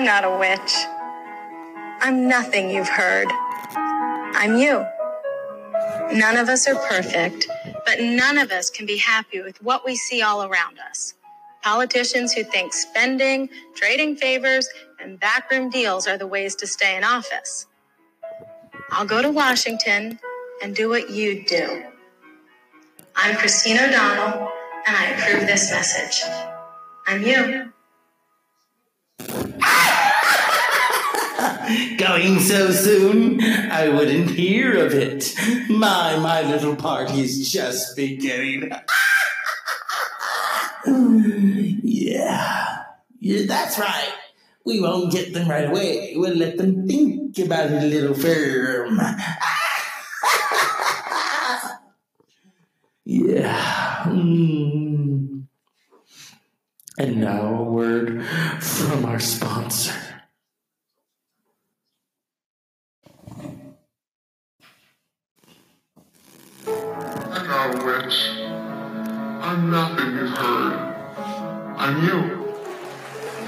I'm not a witch. I'm nothing you've heard. I'm you. None of us are perfect, but none of us can be happy with what we see all around us. Politicians who think spending, trading favors, and backroom deals are the ways to stay in office. I'll go to Washington and do what you do. I'm Christine O'Donnell, and I approve this message. I'm you. Going so soon, I wouldn't hear of it. My, my little party's just beginning. yeah. yeah, that's right. We won't get them right away. We'll let them think about it a little firm. yeah. Mm. And now a word from our sponsor. I'm nothing you've heard. I'm you.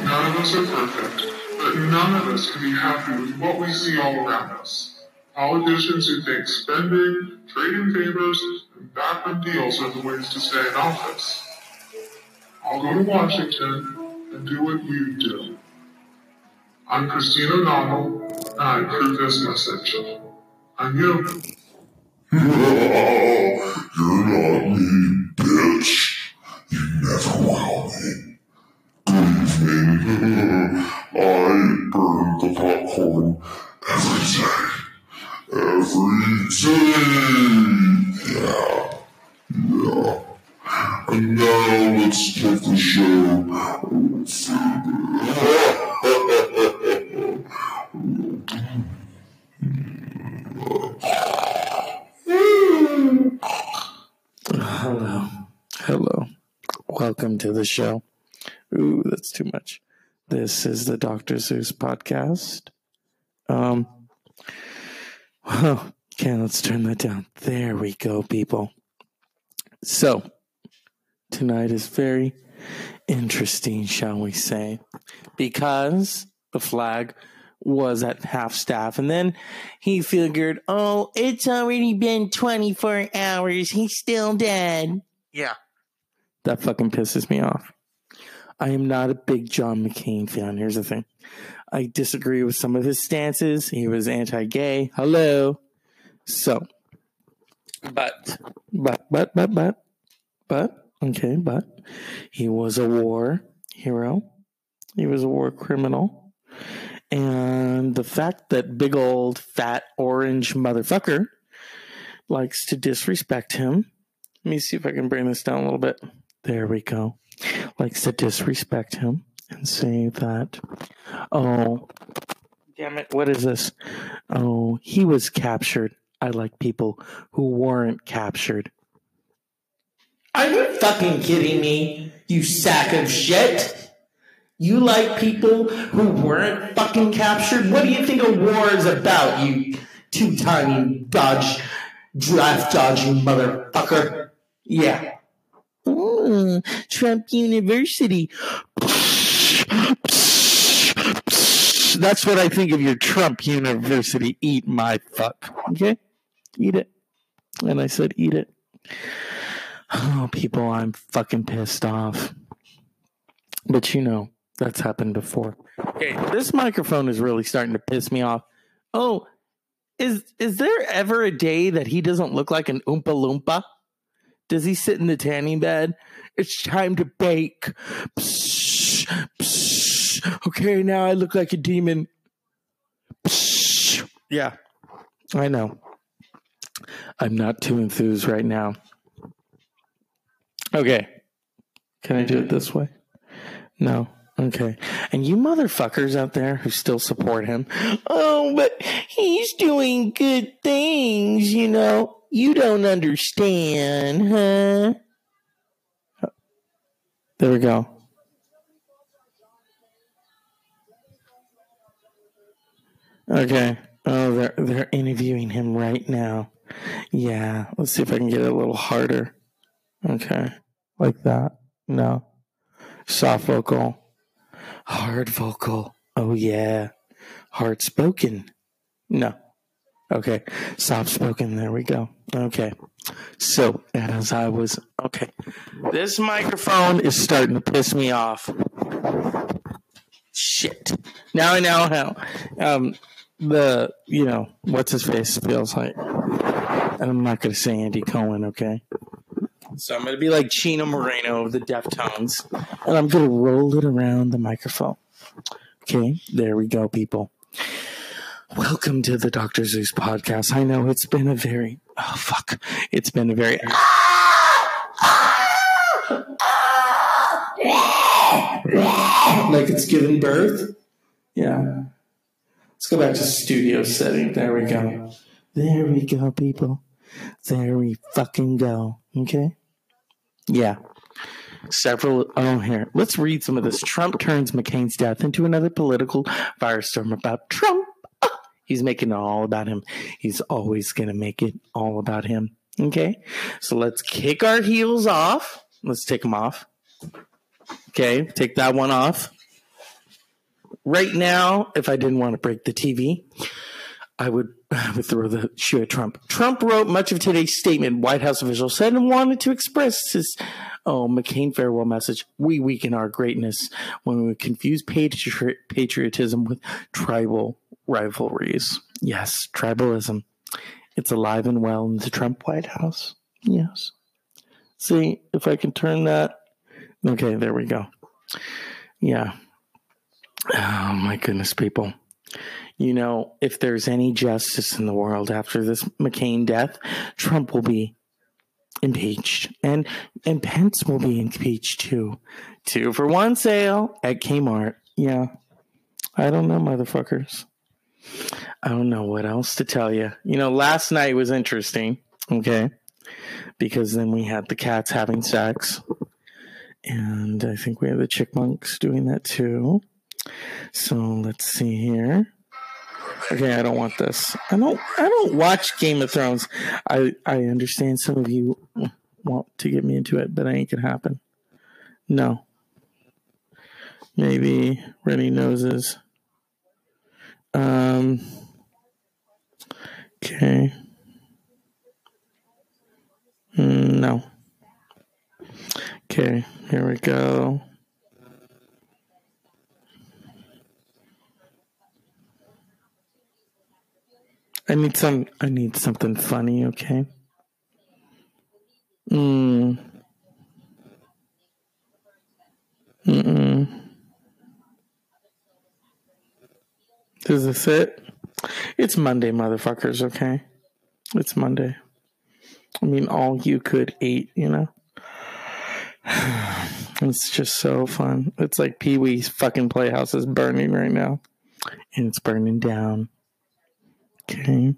None of us are perfect, but none of us can be happy with what we see all around us. Politicians who think spending, trading favors, and backroom deals are the ways to stay in office. I'll go to Washington and do what you do. I'm Christine O'Donnell, and I approve this message. I'm you. You're not me, bitch. You never will be. Good evening. I burn the popcorn every day. Every day. Yeah. Yeah. And now let's get the show Hello. Hello. Welcome to the show. Ooh, that's too much. This is the Dr. Zeus podcast. Um, well, okay, let's turn that down. There we go, people. So, tonight is very interesting, shall we say, because the flag was at half staff, and then he figured, oh, it's already been 24 hours. He's still dead. Yeah. That fucking pisses me off. I am not a big John McCain fan. Here's the thing I disagree with some of his stances. He was anti gay. Hello. So, but, but, but, but, but, but, okay, but he was a war hero. He was a war criminal. And the fact that big old fat orange motherfucker likes to disrespect him. Let me see if I can bring this down a little bit. There we go. Likes to disrespect him and say that, oh, damn it, what is this? Oh, he was captured. I like people who weren't captured. Are you fucking kidding me, you sack of shit? You like people who weren't fucking captured? What do you think a war is about, you two tiny dodge, draft dodging motherfucker? Yeah. Ooh, Trump University. That's what I think of your Trump University. Eat my fuck. Okay? Eat it. And I said, eat it. Oh, people, I'm fucking pissed off. But you know, that's happened before. Okay, this microphone is really starting to piss me off. Oh, is is there ever a day that he doesn't look like an oompa loompa? Does he sit in the tanning bed? It's time to bake. Psh, psh. Okay, now I look like a demon. Psh. Yeah, I know. I'm not too enthused right now. Okay. Can I do it this way? No. Okay. And you motherfuckers out there who still support him, oh, but he's doing good things, you know. You don't understand, huh? There we go. Okay. Oh, they're they're interviewing him right now. Yeah. Let's see if I can get it a little harder. Okay. Like that. No. Soft vocal. Hard vocal. Oh, yeah. Hard spoken. No. Okay. Soft spoken. There we go. Okay. So, as I was, okay. This microphone is starting to piss me off. Shit. Now I know how um, the, you know, what's his face feels like. And I'm not to say Andy Cohen, okay? So I'm to be like Chino Moreno of the Deftones, and I'm to roll it around the microphone. Okay, there we go, people. Welcome to the Dr. Zeus podcast. I know it's been a very, oh fuck, it's been a very, like it's giving birth. Yeah. Let's go back to studio setting. There we go. There we go, people. There we fucking go. Okay. Yeah. Several. Oh, here. Let's read some of this. Trump turns McCain's death into another political firestorm about Trump. He's making it all about him. He's always going to make it all about him. Okay. So let's kick our heels off. Let's take them off. Okay. Take that one off. Right now, if I didn't want to break the TV, I would, I would throw the shoe at Trump. Trump wrote much of today's statement, White House officials said, and wanted to express his oh, McCain farewell message. We weaken our greatness when we confuse patri- patriotism with tribal rivalries. Yes, tribalism. It's alive and well in the Trump White House. Yes. See if I can turn that. Okay, there we go. Yeah. Oh, my goodness, people you know, if there's any justice in the world after this McCain death, Trump will be impeached and and Pence will be impeached too. Two for one sale at Kmart. Yeah. I don't know, motherfuckers. I don't know what else to tell you. You know, last night was interesting, okay? Because then we had the cats having sex. And I think we have the chickmunks doing that too. So let's see here. Okay, I don't want this. I don't. I don't watch Game of Thrones. I I understand some of you want to get me into it, but it ain't gonna happen. No. Maybe runny noses. Um. Okay. Mm, no. Okay, here we go. I need some. I need something funny. Okay. Mm. Mm. Is this it? It's Monday, motherfuckers. Okay. It's Monday. I mean, all you could eat. You know. It's just so fun. It's like Pee Wee's fucking playhouse is burning right now, and it's burning down. Okay.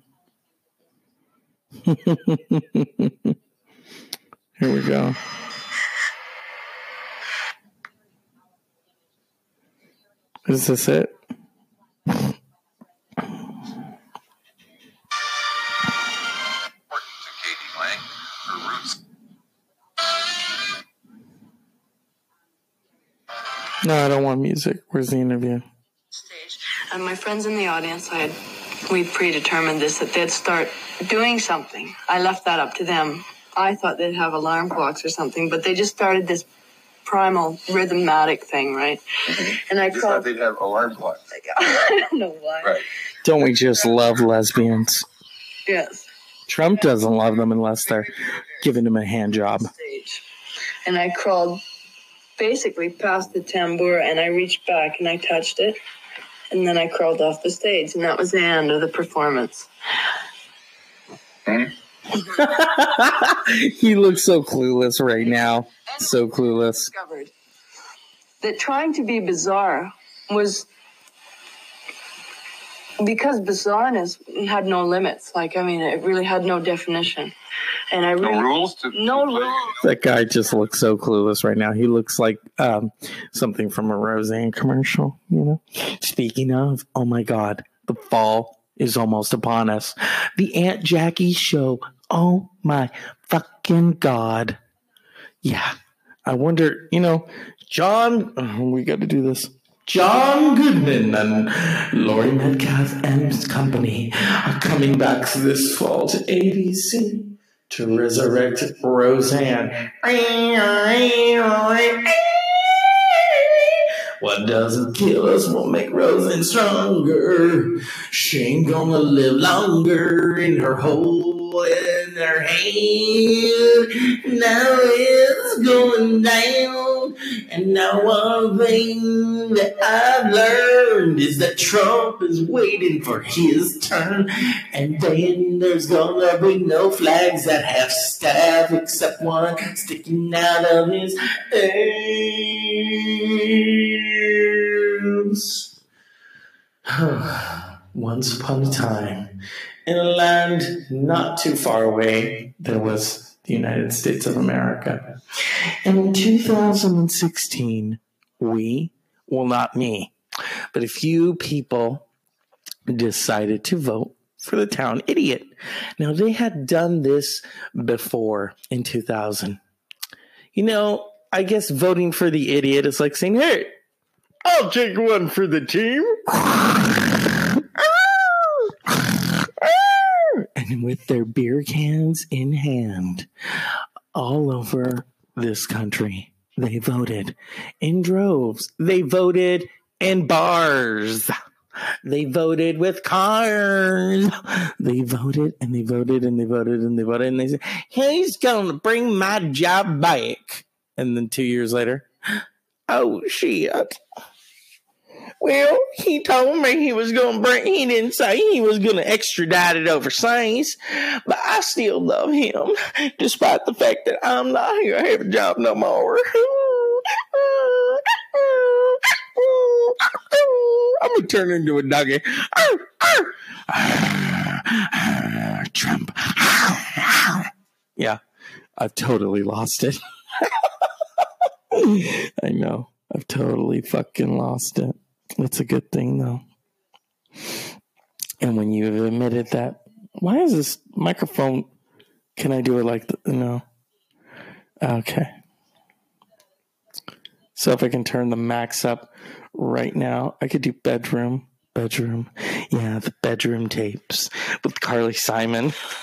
Here we go. Is this it? No, I don't want music. Where's the interview? Stage. And my friends in the audience, I had we predetermined this that they'd start doing something. I left that up to them. I thought they'd have alarm clocks or something, but they just started this primal rhythmatic thing, right? Mm-hmm. And I You called. thought they'd have alarm clocks. I don't know why. Right. Don't we just love lesbians? Yes. Trump doesn't love them unless they're giving him a hand job. And I crawled basically past the tambour and I reached back and I touched it. And then I crawled off the stage, and that was the end of the performance. Hmm? he looks so clueless right now. So clueless. discovered that trying to be bizarre was because bizarreness had no limits. Like, I mean, it really had no definition. And I really. No rules to No rules. That guy just looks so clueless right now. He looks like um, something from a Roseanne commercial, you know? Speaking of, oh my God, the fall is almost upon us. The Aunt Jackie show. Oh my fucking God. Yeah. I wonder, you know, John, oh, we got to do this. John Goodman and Laurie Metcalf and his company are coming back this fall to ABC to resurrect Roseanne. What doesn't kill us will make Roseanne stronger. She ain't gonna live longer in her hole in her head. Now it's going down. And now one thing that I've learned is that Trump is waiting for his turn. And then there's gonna be no flags that have staff except one sticking out of his ears. Once upon a time, in a land not too far away, there was the United States of America. And in 2016, we, well, not me, but a few people decided to vote for the town idiot. Now, they had done this before in 2000. You know, I guess voting for the idiot is like saying, hey, I'll take one for the team. and with their beer cans in hand, all over this country, they voted in droves. They voted in bars. They voted with cars. They voted and they voted and they voted and they voted and they said, he's going to bring my job back. And then two years later, oh shit. Well, he told me he was going to bring, he didn't say he was going to extradite it overseas, but I still love him, despite the fact that I'm not here. I have a job no more. I'm going to turn into a doggy. Trump. Yeah, I've totally lost it. I know. I've totally fucking lost it. It's a good thing, though. And when you've admitted that, why is this microphone? Can I do it like the, no? Okay. So if I can turn the max up right now, I could do bedroom, bedroom. Yeah, the bedroom tapes with Carly Simon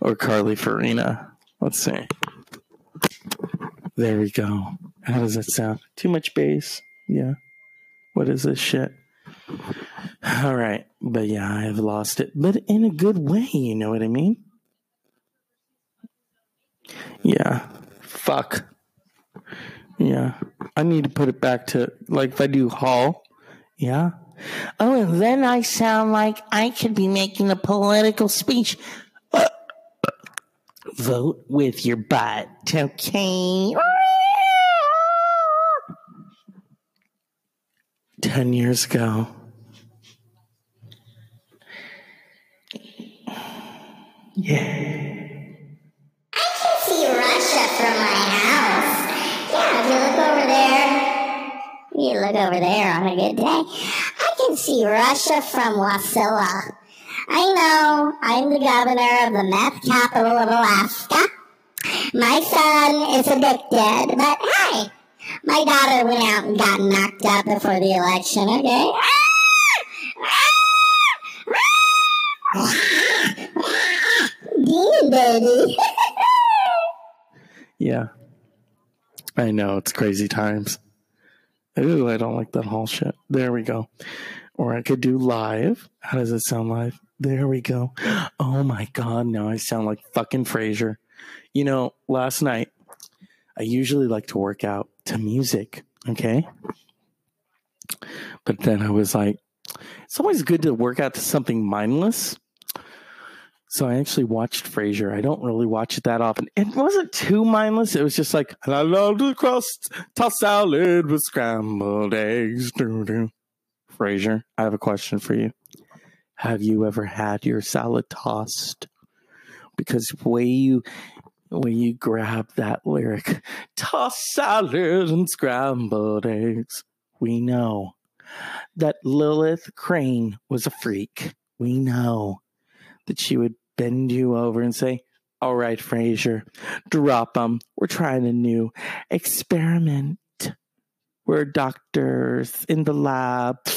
or Carly Fiorina. Let's see. There we go. How does that sound? Too much bass? Yeah. What is this shit? All right. But yeah, I have lost it, but in a good way. You know what I mean? Yeah. Fuck. Yeah. I need to put it back to, like, if I do Hall. Yeah. Oh, and then I sound like I could be making a political speech. Uh, Vote with your butt, okay? 10 years ago. Yeah. I can see Russia from my house. Yeah, if you look over there, you look over there on a good day. I can see Russia from Wasilla. I know I'm the governor of the meth capital of Alaska. My son is addicted, but hey, my daughter went out and got knocked up before the election, okay? Baby. Yeah. I know, it's crazy times. Ooh, I don't like that whole shit. There we go. Or I could do live. How does it sound live? There we go. Oh my god, now I sound like fucking Frasier. You know, last night I usually like to work out to music, okay? But then I was like, it's always good to work out to something mindless. So I actually watched Frasier. I don't really watch it that often. It wasn't too mindless. It was just like, I love the crust, tossed salad with scrambled eggs. Doo-doo. Frasier, I have a question for you. Have you ever had your salad tossed? Because the way you way you grab that lyric, toss salad and scrambled eggs, we know that Lilith Crane was a freak. We know that she would bend you over and say, All right, Frasier, drop them. We're trying a new experiment. We're doctors in the lab.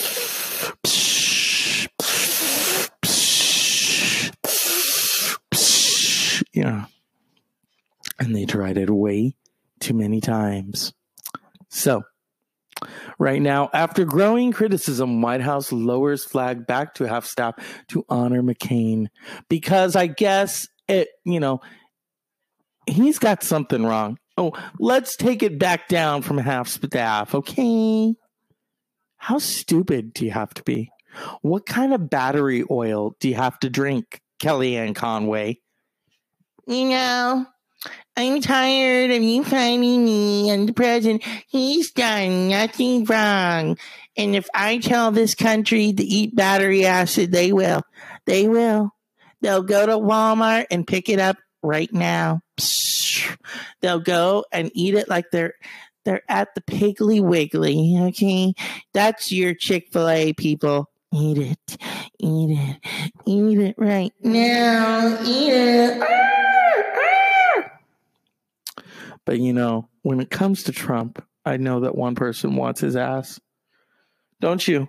Yeah. And they tried it way too many times. So, right now, after growing criticism, White House lowers flag back to half staff to honor McCain because I guess it, you know, he's got something wrong. Oh, let's take it back down from half staff, okay? How stupid do you have to be? What kind of battery oil do you have to drink, Kellyanne Conway? You know, I'm tired of you finding me and the president. He's done nothing wrong. And if I tell this country to eat battery acid, they will. They will. They'll go to Walmart and pick it up right now. They'll go and eat it like they're they're at the Piggly Wiggly. Okay, that's your Chick Fil A people. Eat it, eat it, eat it right now. Eat it. Ah! But you know, when it comes to Trump, I know that one person wants his ass. Don't you?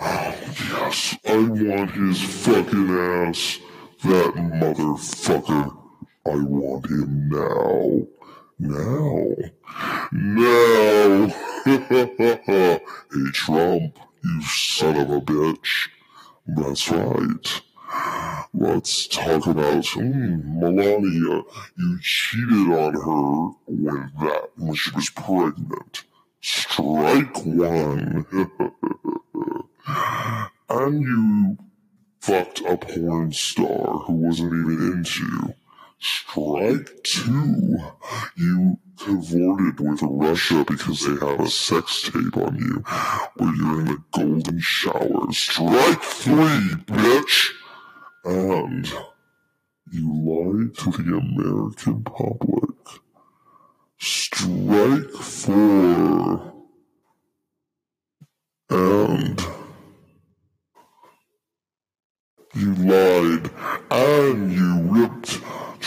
Yes, I want his fucking ass. That motherfucker. I want him now. Now. Now. hey, Trump, you son of a bitch. That's right. Let's talk about mm, Melania. You cheated on her when that when she was pregnant. Strike one. and you fucked a porn star who wasn't even into you. Strike two. You cavorted with Russia because they have a sex tape on you where you're in the golden shower. Strike three, bitch. And you lied to the American public. Strike four. And you lied and you ripped,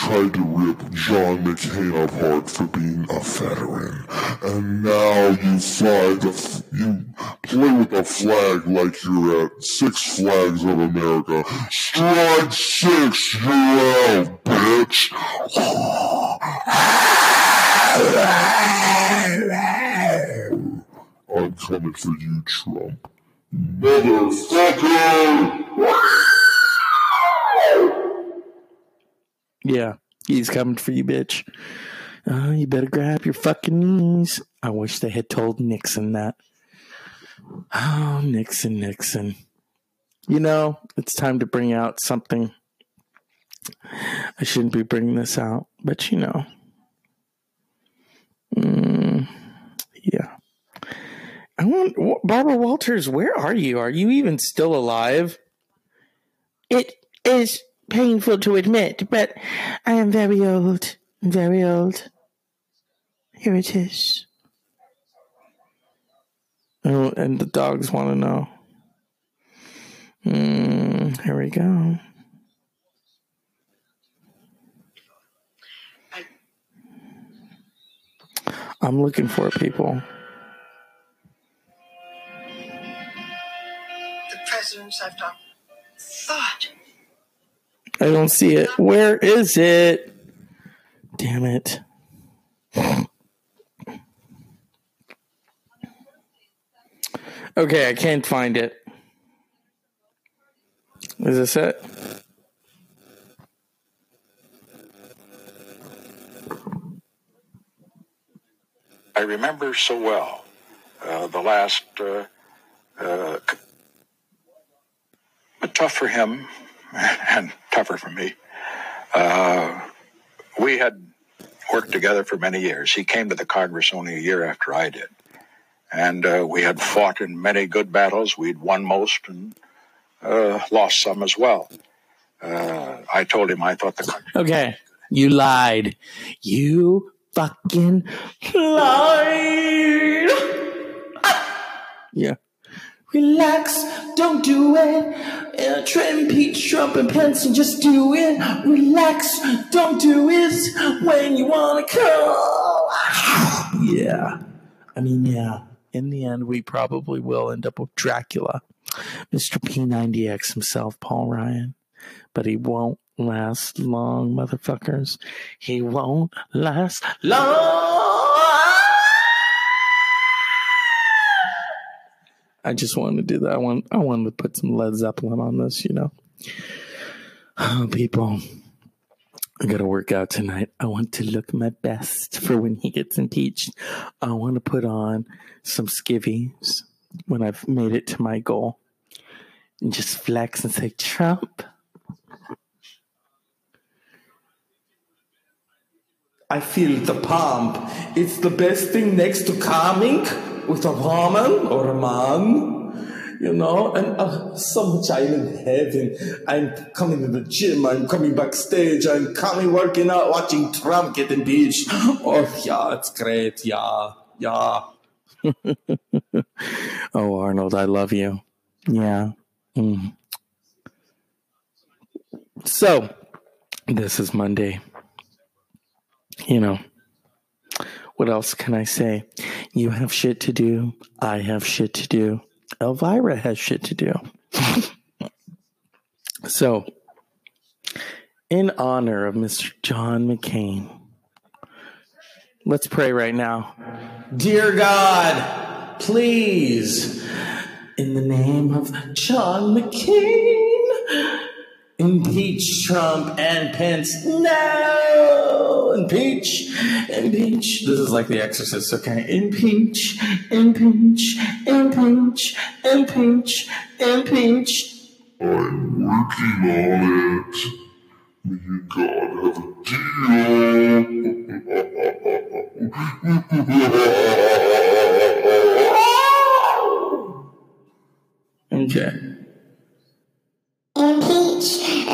tried to rip John McCain apart for being a veteran. And now you fly the, you play with the flag like you're at Six Flags of America. Strike six, you're out, bitch. I'm coming for you, Trump. Motherfucker! Yeah, he's coming for you, bitch. Uh, you better grab your fucking knees. I wish they had told Nixon that. Oh, Nixon, Nixon. You know, it's time to bring out something. I shouldn't be bringing this out, but you know. Mm, yeah. I want Barbara Walters. Where are you? Are you even still alive? It is painful to admit, but I am very old. Very old. Here it is. Oh, and the dogs want to know. Mm, here we go. I'm looking for people. The presidents I've done thought I don't see it. Where is it? Damn it. Okay, I can't find it. Is this it? I remember so well uh, the last, uh, uh, but tough for him and tougher for me. Uh, we had worked together for many years. He came to the Congress only a year after I did. And uh, we had fought in many good battles. We'd won most and uh, lost some as well. Uh, I told him I thought the country. Okay, you lied. You fucking lied. Yeah. Relax, don't do it. Trump, impeach Trump and Pence and just do it. Relax, don't do it when you wanna come. Yeah, I mean, yeah, in the end, we probably will end up with Dracula, Mr. P90X himself, Paul Ryan. But he won't last long, motherfuckers. He won't last long. I just wanted to do that. I want I wanted to put some Led Zeppelin on this, you know. Oh, people, I got to work out tonight. I want to look my best for when he gets impeached. I want to put on some skivvies when I've made it to my goal and just flex and say, Trump. I feel the pump. It's the best thing next to coming with a woman or a man, you know, and uh, so much I'm in heaven. I'm coming to the gym, I'm coming backstage, I'm coming working out, watching Trump get impeached. Oh, yeah, it's great. Yeah, yeah. oh, Arnold, I love you. Yeah. Mm. So, this is Monday. You know, what else can I say? You have shit to do. I have shit to do. Elvira has shit to do. so, in honor of Mr. John McCain, let's pray right now. Dear God, please, in the name of John McCain, impeach Trump and Pence. No! Impeach, impeach. This is like The Exorcist, okay? Impeach, impeach, impeach, impeach, impeach. I'm working on it. And God have a deal. Okay.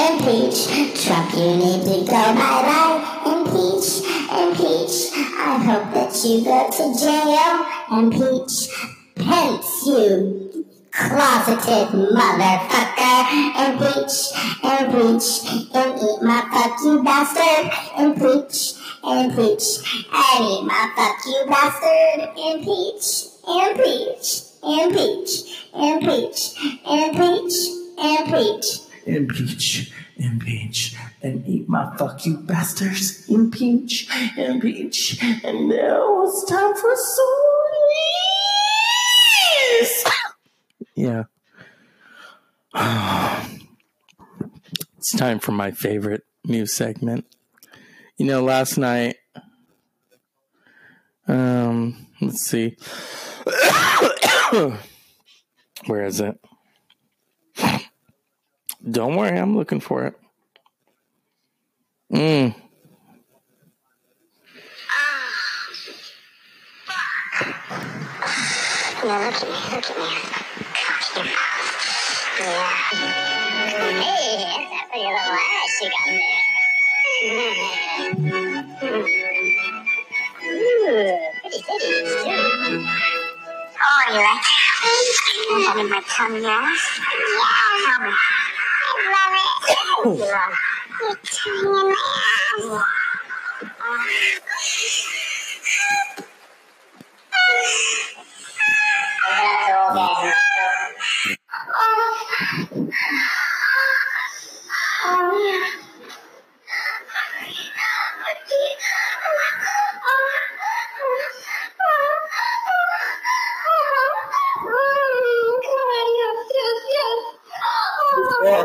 Impeach, Trump, you need to go bye bye. Impeach, impeach, I hope that you go to jail. Impeach, Pence, you closeted motherfucker. Impeach, impeach, and eat my fuck you bastard. Impeach, impeach, and eat my fuck you bastard. Impeach, impeach, impeach, impeach, impeach. Impeach. Impeach, impeach, impeach, and eat my fuck you bastards. Impeach, impeach, and now it's time for sweets. yeah. it's time for my favorite new segment. You know, last night, um, let's see. Where is it? Don't worry, I'm looking for it. Mm. Now look at me, look at me. Yeah. Hey, that's a pretty little ass you got there. Ooh, pretty too. Oh, you like that? That in my yeah? Yeah. Oh. Yeah. Your tongue in my ass. You, uh,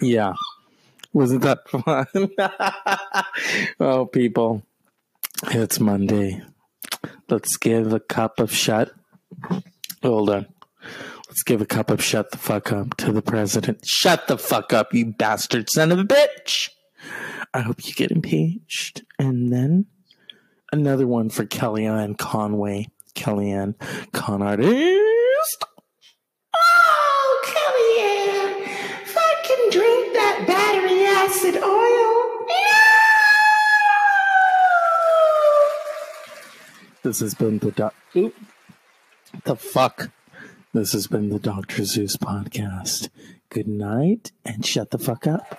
Yeah. Wasn't that fun? oh, people, it's Monday. Let's give a cup of shut. Hold on. Let's give a cup of shut the fuck up to the president. Shut the fuck up, you bastard son of a bitch. I hope you get impeached. And then another one for Kellyanne Conway. Kellyanne, con artist. Oh, Kellyanne, fucking drink that battery acid oil. This has been the doc. Oop. The fuck. This has been the Dr. Zeus podcast. Good night and shut the fuck up.